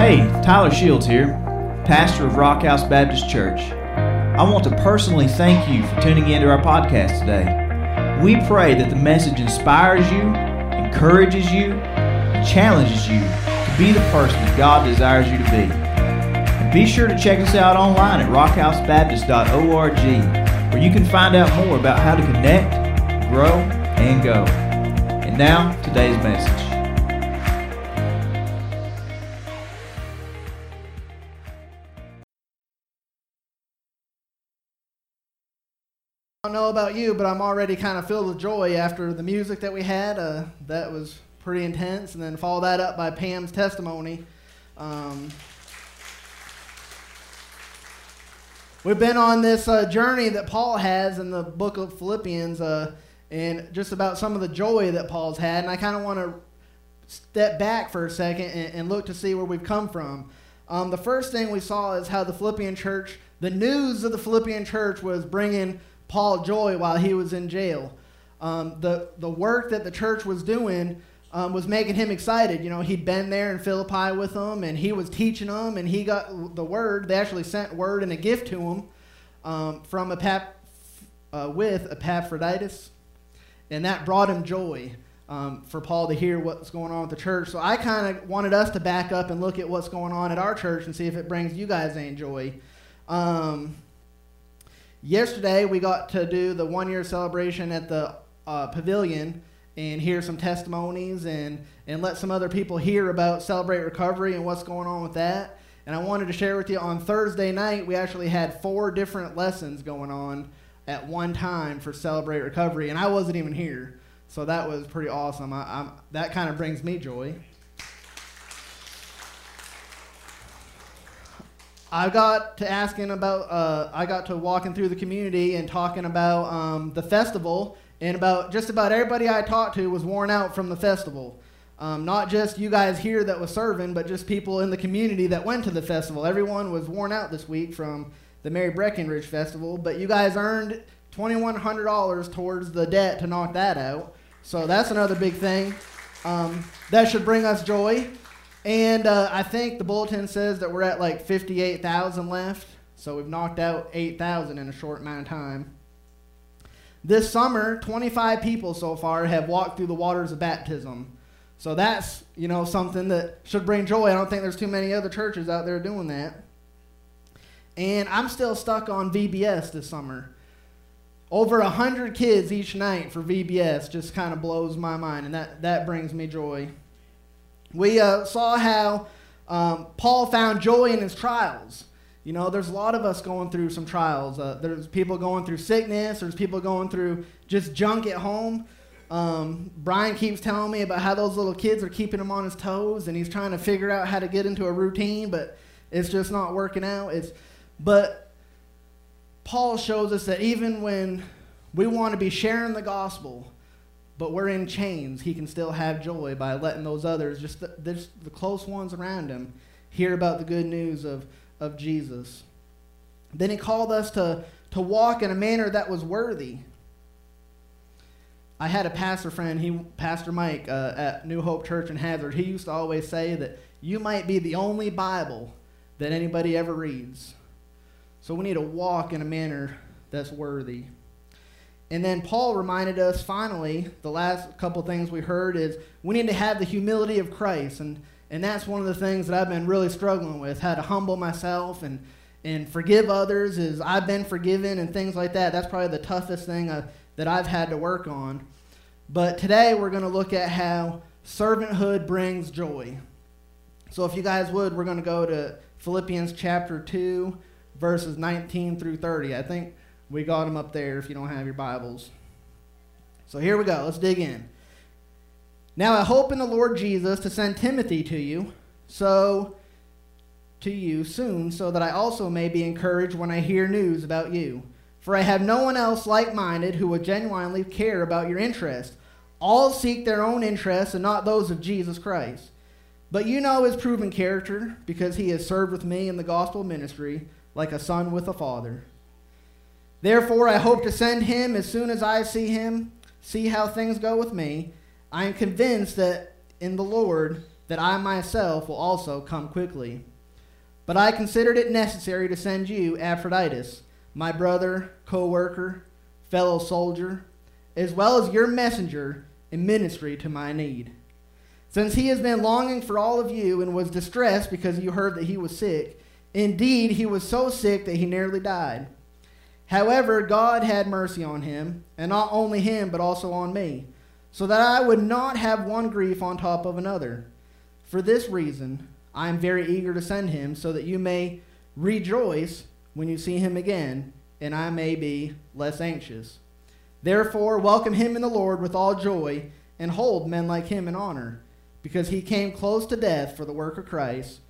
Hey, Tyler Shields here, pastor of Rock House Baptist Church. I want to personally thank you for tuning into our podcast today. We pray that the message inspires you, encourages you, challenges you to be the person that God desires you to be. And be sure to check us out online at rockhousebaptist.org, where you can find out more about how to connect, grow, and go. And now, today's message. Don't know about you, but I'm already kind of filled with joy after the music that we had. Uh, that was pretty intense, and then follow that up by Pam's testimony. Um, we've been on this uh, journey that Paul has in the book of Philippians, uh, and just about some of the joy that Paul's had. And I kind of want to step back for a second and, and, look to see where we've come from. Um, the first thing we saw is how the Philippian church, the news of the Philippian church was bringing Paul joy while he was in jail. Um, the, the work that the church was doing um, was making him excited. You know, he'd been there in Philippi with them, and he was teaching them, and he got the word. They actually sent word and a gift to him um, from Epap- uh, with Epaphroditus, and that brought him joy um, for Paul to hear what's going on with the church. So I kind of wanted us to back up and look at what's going on at our church and see if it brings you guys any joy. Um, Yesterday, we got to do the one year celebration at the uh, pavilion and hear some testimonies and, and let some other people hear about Celebrate Recovery and what's going on with that. And I wanted to share with you on Thursday night, we actually had four different lessons going on at one time for Celebrate Recovery, and I wasn't even here. So that was pretty awesome. I, that kind of brings me joy. I got to asking about, uh, I got to walking through the community and talking about um, the festival, and about just about everybody I talked to was worn out from the festival. Um, not just you guys here that was serving, but just people in the community that went to the festival. Everyone was worn out this week from the Mary Breckinridge Festival, but you guys earned $2,100 towards the debt to knock that out. So that's another big thing. Um, that should bring us joy. And uh, I think the bulletin says that we're at like 58,000 left. So we've knocked out 8,000 in a short amount of time. This summer, 25 people so far have walked through the waters of baptism. So that's, you know, something that should bring joy. I don't think there's too many other churches out there doing that. And I'm still stuck on VBS this summer. Over 100 kids each night for VBS just kind of blows my mind, and that, that brings me joy. We uh, saw how um, Paul found joy in his trials. You know, there's a lot of us going through some trials. Uh, there's people going through sickness. There's people going through just junk at home. Um, Brian keeps telling me about how those little kids are keeping him on his toes, and he's trying to figure out how to get into a routine, but it's just not working out. It's, but Paul shows us that even when we want to be sharing the gospel, but we're in chains, he can still have joy by letting those others, just the, just the close ones around him, hear about the good news of, of Jesus. Then he called us to, to walk in a manner that was worthy. I had a pastor friend, he, Pastor Mike, uh, at New Hope Church in Hazard. He used to always say that you might be the only Bible that anybody ever reads. So we need to walk in a manner that's worthy. And then Paul reminded us finally, the last couple things we heard is we need to have the humility of Christ. And, and that's one of the things that I've been really struggling with, how to humble myself and, and forgive others is I've been forgiven and things like that. That's probably the toughest thing uh, that I've had to work on. But today we're going to look at how servanthood brings joy. So if you guys would, we're going to go to Philippians chapter 2, verses 19 through 30. I think we got them up there if you don't have your Bibles. So here we go. Let's dig in. Now I hope in the Lord Jesus to send Timothy to you, so to you soon, so that I also may be encouraged when I hear news about you. For I have no one else like minded who would genuinely care about your interest. All seek their own interests and not those of Jesus Christ. But you know his proven character, because he has served with me in the gospel ministry like a son with a father. Therefore, I hope to send him as soon as I see him, see how things go with me. I am convinced that in the Lord that I myself will also come quickly. But I considered it necessary to send you Epaphroditus, my brother, co worker, fellow soldier, as well as your messenger in ministry to my need. Since he has been longing for all of you and was distressed because you heard that he was sick, indeed, he was so sick that he nearly died. However, God had mercy on him, and not only him, but also on me, so that I would not have one grief on top of another. For this reason, I am very eager to send him, so that you may rejoice when you see him again, and I may be less anxious. Therefore, welcome him in the Lord with all joy, and hold men like him in honor, because he came close to death for the work of Christ,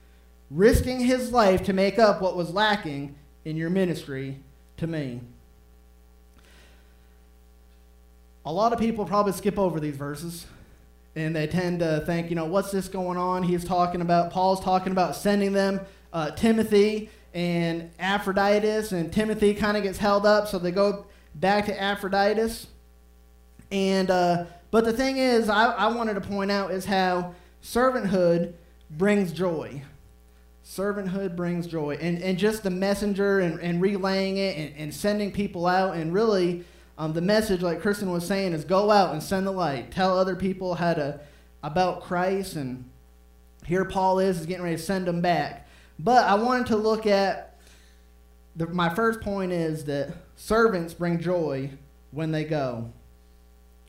risking his life to make up what was lacking in your ministry to me. A lot of people probably skip over these verses and they tend to think, you know, what's this going on? He's talking about, Paul's talking about sending them uh, Timothy and Epaphroditus, and Timothy kind of gets held up, so they go back to Epaphroditus. And, uh, but the thing is, I, I wanted to point out is how servanthood brings joy. Servanthood brings joy. And, and just the messenger and, and relaying it and, and sending people out and really um, the message, like Kristen was saying, is go out and send the light. Tell other people how to about Christ. And here Paul is, is getting ready to send them back. But I wanted to look at the, my first point is that servants bring joy when they go.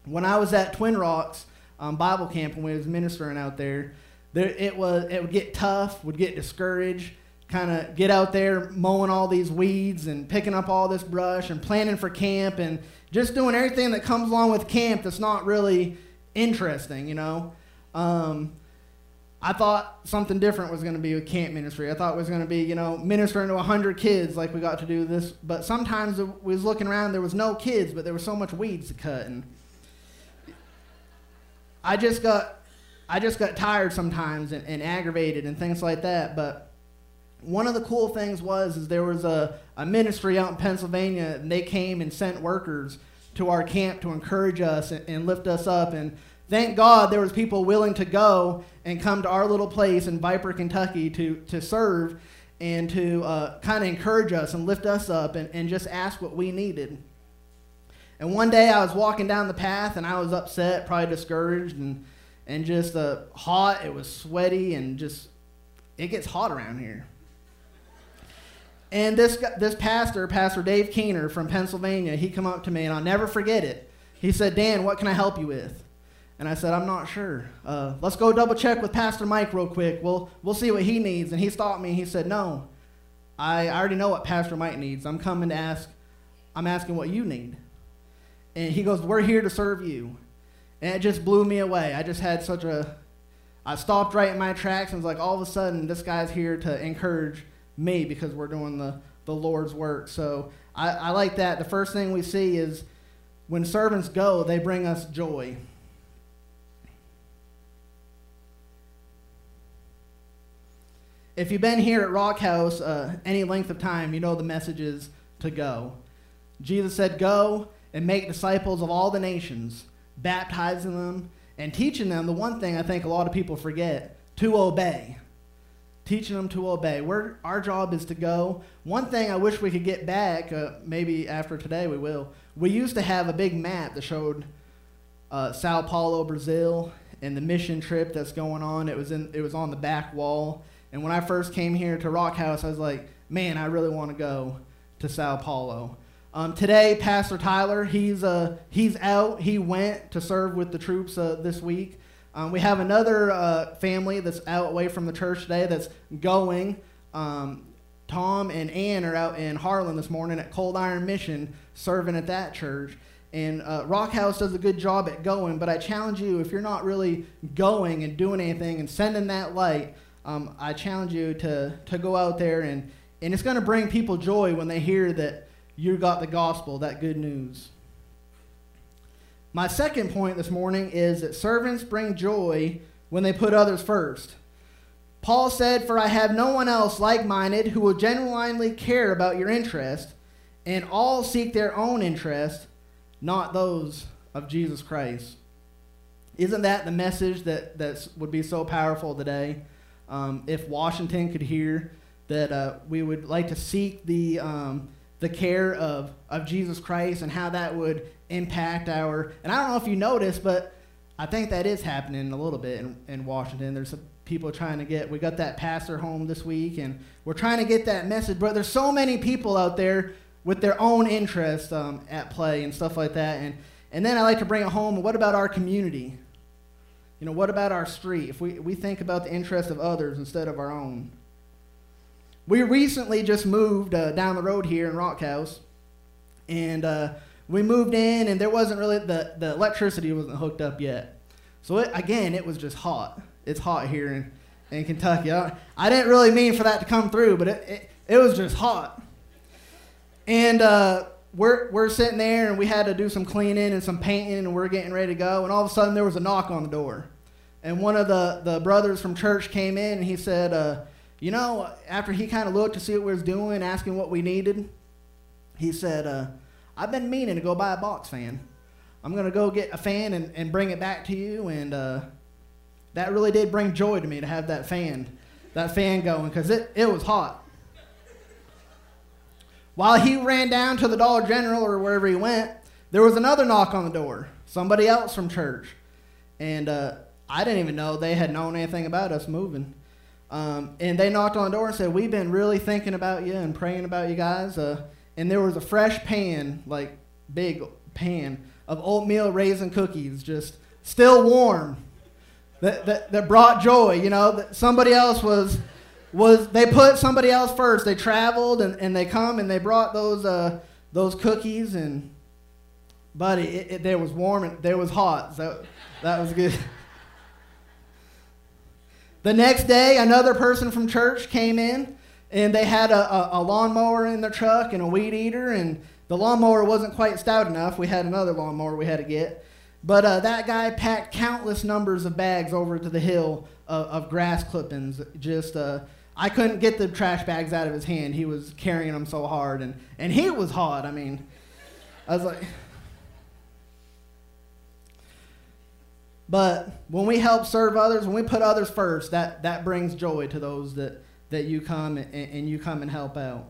When I was at Twin Rocks um, Bible Camp when we was ministering out there, there it was it would get tough, would get discouraged kind of get out there mowing all these weeds and picking up all this brush and planning for camp and just doing everything that comes along with camp that's not really interesting, you know. Um, I thought something different was going to be with camp ministry. I thought it was going to be, you know, ministering to 100 kids like we got to do this. But sometimes we was looking around, there was no kids, but there was so much weeds to cut. And I just got, I just got tired sometimes and, and aggravated and things like that. But one of the cool things was is there was a, a ministry out in Pennsylvania and they came and sent workers to our camp to encourage us and, and, lift us up and thank God there was people willing to go and come to our little place in Viper, Kentucky to, to serve and to uh, kind of encourage us and lift us up and, and just ask what we needed. And one day I was walking down the path and I was upset, probably discouraged and, and just uh, hot. It was sweaty and just, it gets hot around here. And this, this pastor, Pastor Dave Keener from Pennsylvania, he come up to me, and I'll never forget it. He said, Dan, what can I help you with? And I said, I'm not sure. Uh, let's go double check with Pastor Mike real quick. We'll, we'll see what he needs. And he stopped me. He said, No, I, I already know what Pastor Mike needs. I'm coming to ask, I'm asking what you need. And he goes, We're here to serve you. And it just blew me away. I just had such a, I stopped right in my tracks and was like, all of a sudden, this guy's here to encourage me because we're doing the, the Lord's work. So I, I like that. The first thing we see is when servants go, they bring us joy. If you've been here at Rock House uh, any length of time, you know the message is to go. Jesus said, Go and make disciples of all the nations, baptizing them and teaching them the one thing I think a lot of people forget to obey teaching them to obey. We're, our job is to go. One thing I wish we could get back, uh, maybe after today we will. We used to have a big map that showed uh, Sao Paulo, Brazil, and the mission trip that's going on. It was in, it was on the back wall. And when I first came here to Rock House, I was like, man, I really want to go to Sao Paulo. Um, today, Pastor Tyler, he's uh, he's out. He went to serve with the troops uh, this week. Um, we have another uh, family that's out away from the church today that's going. Um, Tom and Ann are out in Harlan this morning at Cold Iron Mission serving at that church. And uh, Rock House does a good job at going, but I challenge you if you're not really going and doing anything and sending that light, um, I challenge you to, to go out there and, and it's going to bring people joy when they hear that you got the gospel, that good news. My second point this morning is that servants bring joy when they put others first. Paul said, For I have no one else like minded who will genuinely care about your interest, and all seek their own interest, not those of Jesus Christ. Isn't that the message that that would be so powerful today? Um, if Washington could hear that uh, we would like to seek the um, the care of of Jesus Christ and how that would impact our. And I don't know if you noticed, but I think that is happening a little bit in, in Washington. There's some people trying to get. We got that pastor home this week, and we're trying to get that message. But there's so many people out there with their own interests um, at play and stuff like that. And and then I like to bring it home. What about our community? You know, what about our street? If we, we think about the interest of others instead of our own. We recently just moved uh, down the road here in Rock House, and uh, we moved in, and there wasn't really the, the electricity wasn't hooked up yet. So it, again, it was just hot. It's hot here in, in Kentucky. I, I didn't really mean for that to come through, but it, it, it was just hot. And uh, we're, we're sitting there, and we had to do some cleaning and some painting, and we're getting ready to go. And all of a sudden, there was a knock on the door. And one of the, the brothers from church came in, and he said, uh, You know, after he kind of looked to see what we was doing, asking what we needed, he said, uh, I've been meaning to go buy a box fan. I'm going to go get a fan and, and bring it back to you. And uh, that really did bring joy to me to have that fan, that fan going, because it, it was hot. While he ran down to the Dollar General or wherever he went, there was another knock on the door. Somebody else from church. And uh, I didn't even know they had known anything about us moving. Um, and they knocked on the door and said, We've been really thinking about you and praying about you guys. Uh, and there was a fresh pan, like big pan, of oatmeal raisin cookies, just still warm, that, that, that brought joy. You know, that somebody else was, was, they put somebody else first. They traveled and, and they come and they brought those, uh, those cookies and, buddy, it, it, there was warm and there was hot. So that was good. The next day, another person from church came in and they had a, a, a lawnmower in their truck and a weed eater, and the lawnmower wasn't quite stout enough. We had another lawnmower we had to get. But uh, that guy packed countless numbers of bags over to the hill of, of grass clippings. Just, uh, I couldn't get the trash bags out of his hand. He was carrying them so hard, and, and he was hot. I mean, I was like, but when we help serve others, when we put others first, that, that brings joy to those that, that you come and, and you come and help out.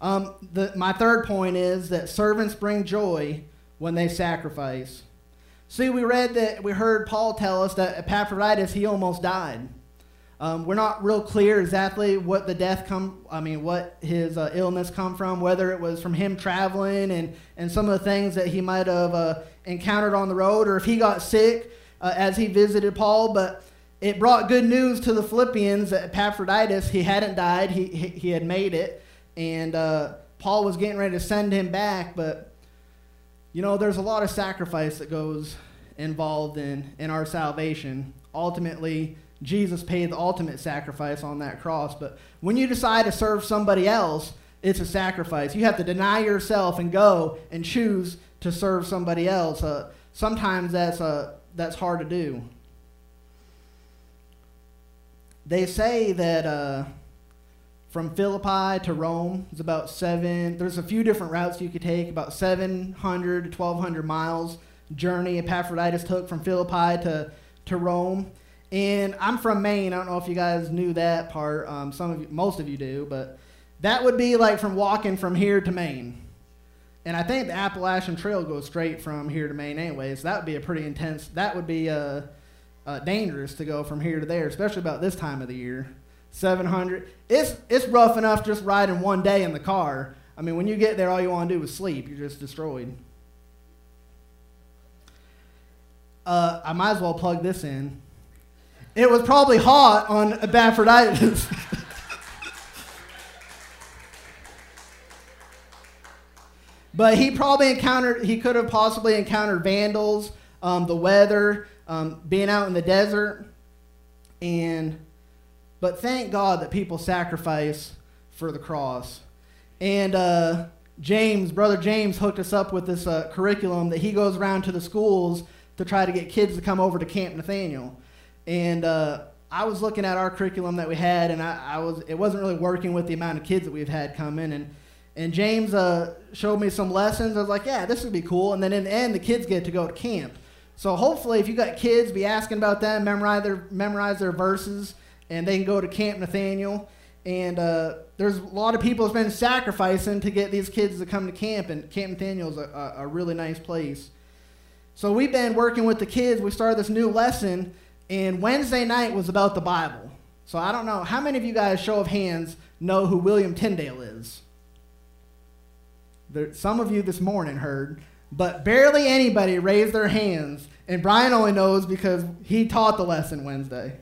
Um, the, my third point is that servants bring joy when they sacrifice. See, we read that we heard Paul tell us that Epaphroditus he almost died. Um, we're not real clear exactly what the death come. I mean, what his uh, illness come from. Whether it was from him traveling and and some of the things that he might have uh, encountered on the road, or if he got sick uh, as he visited Paul. But it brought good news to the Philippians that Epaphroditus, he hadn't died, he, he, he had made it. And uh, Paul was getting ready to send him back, but you know, there's a lot of sacrifice that goes involved in, in our salvation. Ultimately, Jesus paid the ultimate sacrifice on that cross. But when you decide to serve somebody else, it's a sacrifice. You have to deny yourself and go and choose to serve somebody else. Uh, sometimes that's, uh, that's hard to do they say that uh, from Philippi to Rome is about seven. There's a few different routes you could take, about 700 to 1,200 miles journey Epaphroditus took from Philippi to, to Rome. And I'm from Maine. I don't know if you guys knew that part. Um, some of you, most of you do, but that would be like from walking from here to Maine. And I think the Appalachian Trail goes straight from here to Maine anyway, so that would be a pretty intense. That would be uh, uh, dangerous to go from here to there, especially about this time of the year. 700. It's, it's rough enough just riding one day in the car. I mean, when you get there, all you want to do is sleep. You're just destroyed. Uh, I might as well plug this in. It was probably hot on Epaphroditus. but he probably encountered, he could have possibly encountered vandals, um, the weather, um, being out in the desert. And, but thank God that people sacrifice for the cross. And uh, James, brother James, hooked us up with this uh, curriculum that he goes around to the schools to try to get kids to come over to Camp Nathanael. And uh, I was looking at our curriculum that we had, and I, I, was it wasn't really working with the amount of kids that we've had come in. And and James uh, showed me some lessons. I was like, yeah, this would be cool. And then in the end, the kids get to go to camp. So hopefully, if you got kids, be asking about them, memorize their memorize their verses, and they can go to Camp Nathanael. And uh, there's a lot of people that's been sacrificing to get these kids to come to camp, and Camp Nathanael is a, a really nice place. So we've been working with the kids. We started this new lesson, and Wednesday night was about the Bible. So I don't know how many of you guys, show of hands, know who William Tyndale is. There, some of you this morning heard, but barely anybody raised their hands. And Brian only knows because he taught the lesson Wednesday.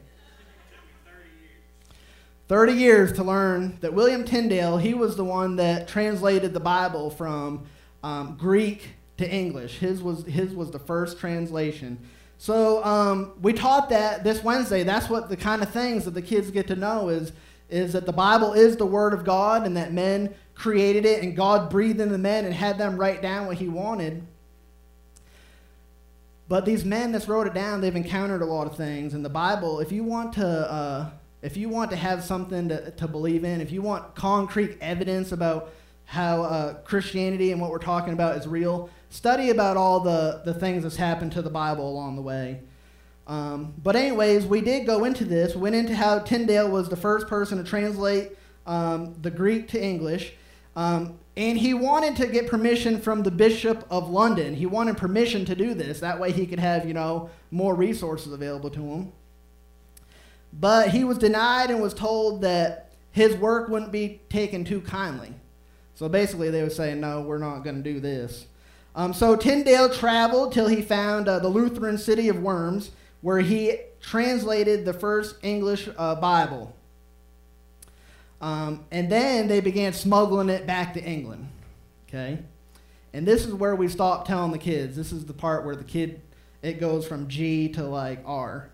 30 years to learn that William Tyndale, he was the one that translated the Bible from um, Greek to English. His was, his was the first translation. So um, we taught that this Wednesday. That's what the kind of things that the kids get to know is, is that the Bible is the Word of God and that men created it and God breathed into men and had them write down what He wanted. But these men that wrote it down, they've encountered a lot of things. And the Bible, if you want to, uh, if you want to have something to, to believe in, if you want concrete evidence about how uh, Christianity and what we're talking about is real, study about all the, the things that's happened to the Bible along the way. Um, but anyways, we did go into this. Went into how Tyndale was the first person to translate um, the Greek to English. Um, and he wanted to get permission from the Bishop of London. He wanted permission to do this. That way he could have, you know, more resources available to him. But he was denied and was told that his work wouldn't be taken too kindly. So basically, they were saying, no, we're not going to do this. Um, so Tyndale traveled till he found uh, the Lutheran city of Worms, where he translated the first English uh, Bible. Um, and then they began smuggling it back to England. Okay? And this is where we stop telling the kids. This is the part where the kid, it goes from G to like R.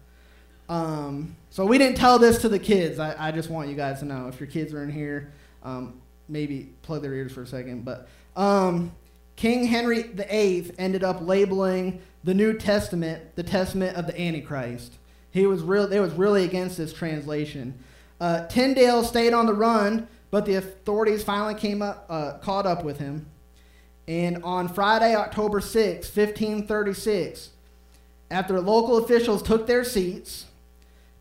Um, so we didn't tell this to the kids. I, I, just want you guys to know. If your kids are in here, um, maybe plug their ears for a second. But um, King Henry VIII ended up labeling the New Testament the Testament of the Antichrist. He was real. They was really against this translation. Uh, Tyndale stayed on the run, but the authorities finally came up, uh, caught up with him. And on Friday, October 6, 1536, after local officials took their seats,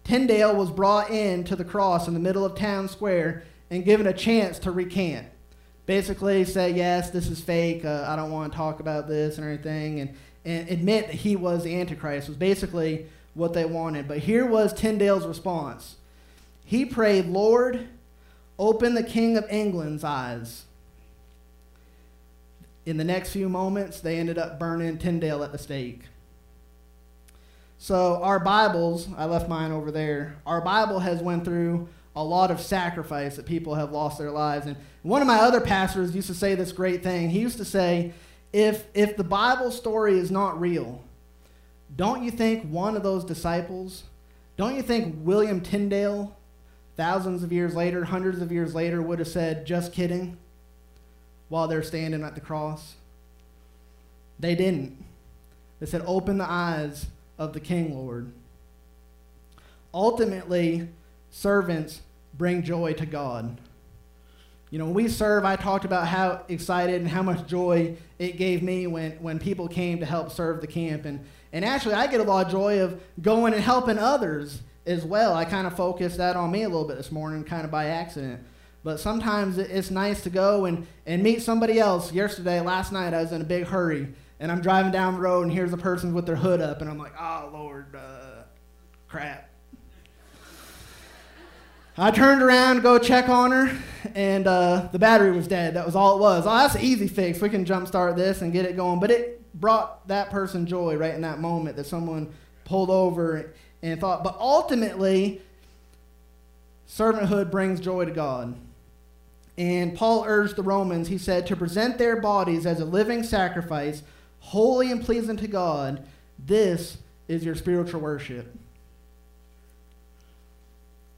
Tyndale was brought in to the cross in the middle of town square and given a chance to recant. Basically, say, yes, this is fake. Uh, I don't want to talk about this and everything. And, and admit that he was the Antichrist was basically what they wanted. But here was Tyndale's response. He prayed, Lord, open the King of England's eyes. In the next few moments, they ended up burning Tyndale at the stake. So our Bibles, I left mine over there. Our Bible has went through a lot of sacrifice that people have lost their lives. And one of my other pastors used to say this great thing. He used to say, if if the Bible story is not real, don't you think one of those disciples, don't you think William Tyndale thousands of years later, hundreds of years later, would have said, just kidding, while they're standing at the cross? They didn't. They said, open the eyes of the King, Lord. Ultimately, servants bring joy to God. You know, when we serve, I talked about how excited and how much joy it gave me when, when people came to help serve the camp. And, and actually, I get a lot of joy of going and helping others as well. I kind of focused that on me a little bit this morning, kind of by accident. But sometimes it's nice to go and, and meet somebody else. Yesterday, last night, I was in a big hurry, and I'm driving down the road, and here's a person with their hood up, and I'm like, oh, Lord, uh, crap. I turned around to go check on her, and uh, the battery was dead. That was all it was. Oh, that's an easy fix. We can jumpstart this and get it going. But it brought that person joy right in that moment that someone pulled over and thought, but ultimately, servanthood brings joy to God. And Paul urged the Romans, he said, to present their bodies as a living sacrifice, holy and pleasing to God. This is your spiritual worship.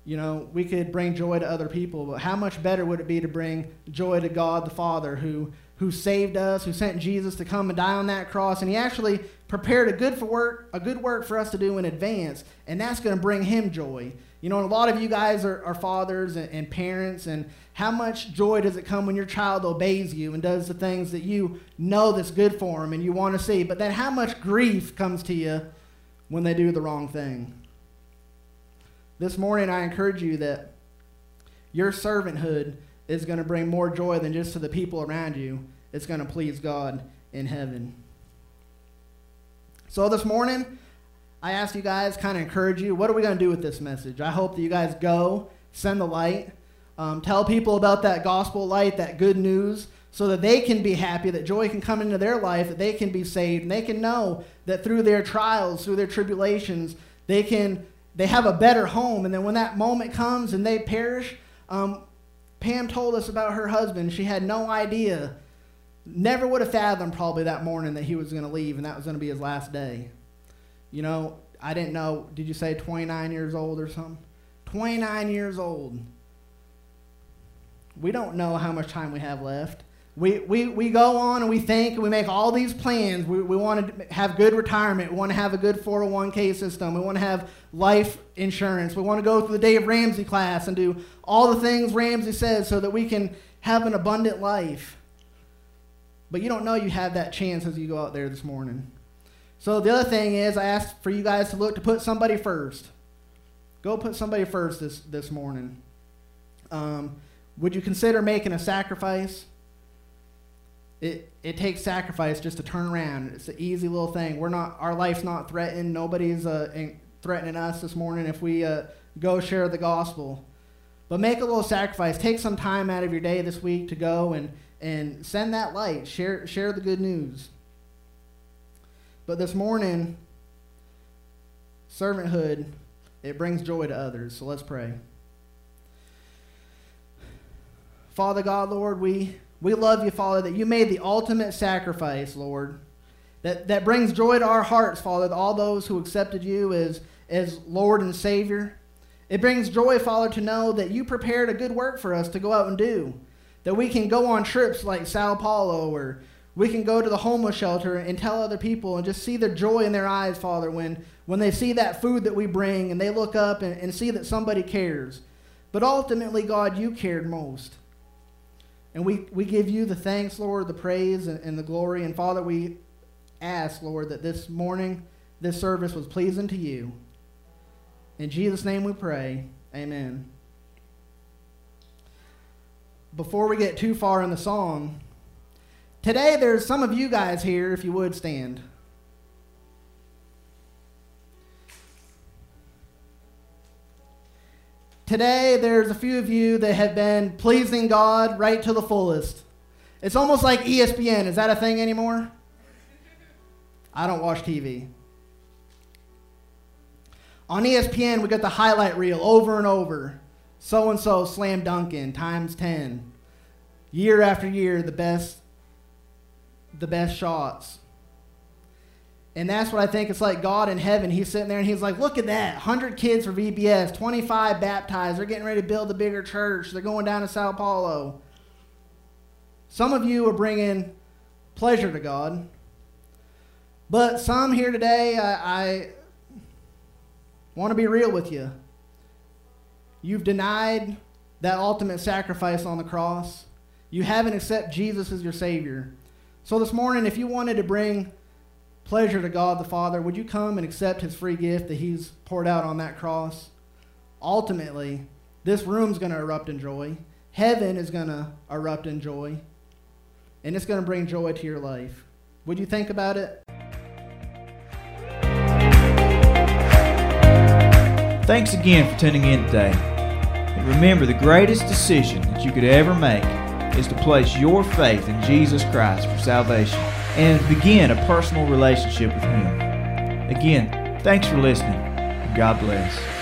You know, we could bring joy to other people, but how much better would it be to bring joy to God the Father who, who saved us, who sent Jesus to come and die on that cross, and he actually prepared a good for work, a good work for us to do in advance, and that's going to bring him joy. You know, a lot of you guys are, are fathers and, and, parents, and how much joy does it come when your child obeys you and does the things that you know that's good for them and you want to see? But then how much grief comes to you when they do the wrong thing? This morning, I encourage you that your servanthood is going to bring more joy than just to the people around you. It's going to please God in heaven. So this morning, I asked you guys, kind of encourage you, what are we going to do with this message? I hope that you guys go, send the light, um, tell people about that gospel light, that good news, so that they can be happy, that joy can come into their life, that they can be saved, and they can know that through their trials, through their tribulations, they can they have a better home. And then when that moment comes and they perish, um, Pam told us about her husband. She had no idea, never would have fathomed probably that morning that he was going to leave and that was going to be his last day. You know, I didn't know, did you say 29 years old or something? 29 years old. We don't know how much time we have left. We, we, we go on and we think and we make all these plans. We, we want to have good retirement. We want to have a good 401k system. We want to have life insurance. We want to go through the Dave Ramsey class and do all the things Ramsey says so that we can have an abundant life. But you don't know you have that chance as you go out there this morning. So the other thing is, I asked for you guys to look to put somebody first. Go put somebody first this, this morning. Um, would you consider making a sacrifice? It, it takes sacrifice just to turn around. It's an easy little thing. We're not, our life's not threatened. Nobody's uh, threatening us this morning if we uh, go share the gospel. But make a little sacrifice. Take some time out of your day this week to go and, and send that light. Share, share the good news. But this morning, servanthood, it brings joy to others. So let's pray. Father God, Lord, we, we love you, Father, that you made the ultimate sacrifice, Lord, that, that brings joy to our hearts, Father, to all those who accepted you as, as Lord and Savior. It brings joy, Father, to know that you prepared a good work for us to go out and do. That we can go on trips like Sao Paulo or we can go to the homeless shelter and tell other people and just see the joy in their eyes, Father, when, when they see that food that we bring and they look up and, and see that somebody cares. But ultimately, God, you cared most. And we, we give you the thanks, Lord, the praise and, and the glory. And Father, we ask, Lord, that this morning, this service was pleasing to you. In Jesus' name we pray. Amen. Before we get too far in the song, Today, there's some of you guys here, if you would stand. Today, there's a few of you that have been pleasing God right to the fullest. It's almost like ESPN. Is that a thing anymore? I don't watch TV. On ESPN, we got the highlight reel over and over. So and so slam dunking times 10. Year after year, the best the best shots. And that's what I think it's like God in heaven. He's sitting there and he's like, look at that. 100 kids for VBS, 25 baptized. They're getting ready to build a bigger church. They're going down to Sao Paulo. Some of you are bringing pleasure to God. But some here today, I, I want to be real with you. You've denied that ultimate sacrifice on the cross. You haven't accepted Jesus as your Savior. So this morning, if you wanted to bring pleasure to God the Father, would you come and accept his free gift that he's poured out on that cross? Ultimately, this room's going to erupt in joy. Heaven is going to erupt in joy. And it's going to bring joy to your life. Would you think about it? Thanks again for tuning in today. And remember, the greatest decision that you could ever make is to place your faith in Jesus Christ for salvation and begin a personal relationship with Him. Again, thanks for listening. God bless.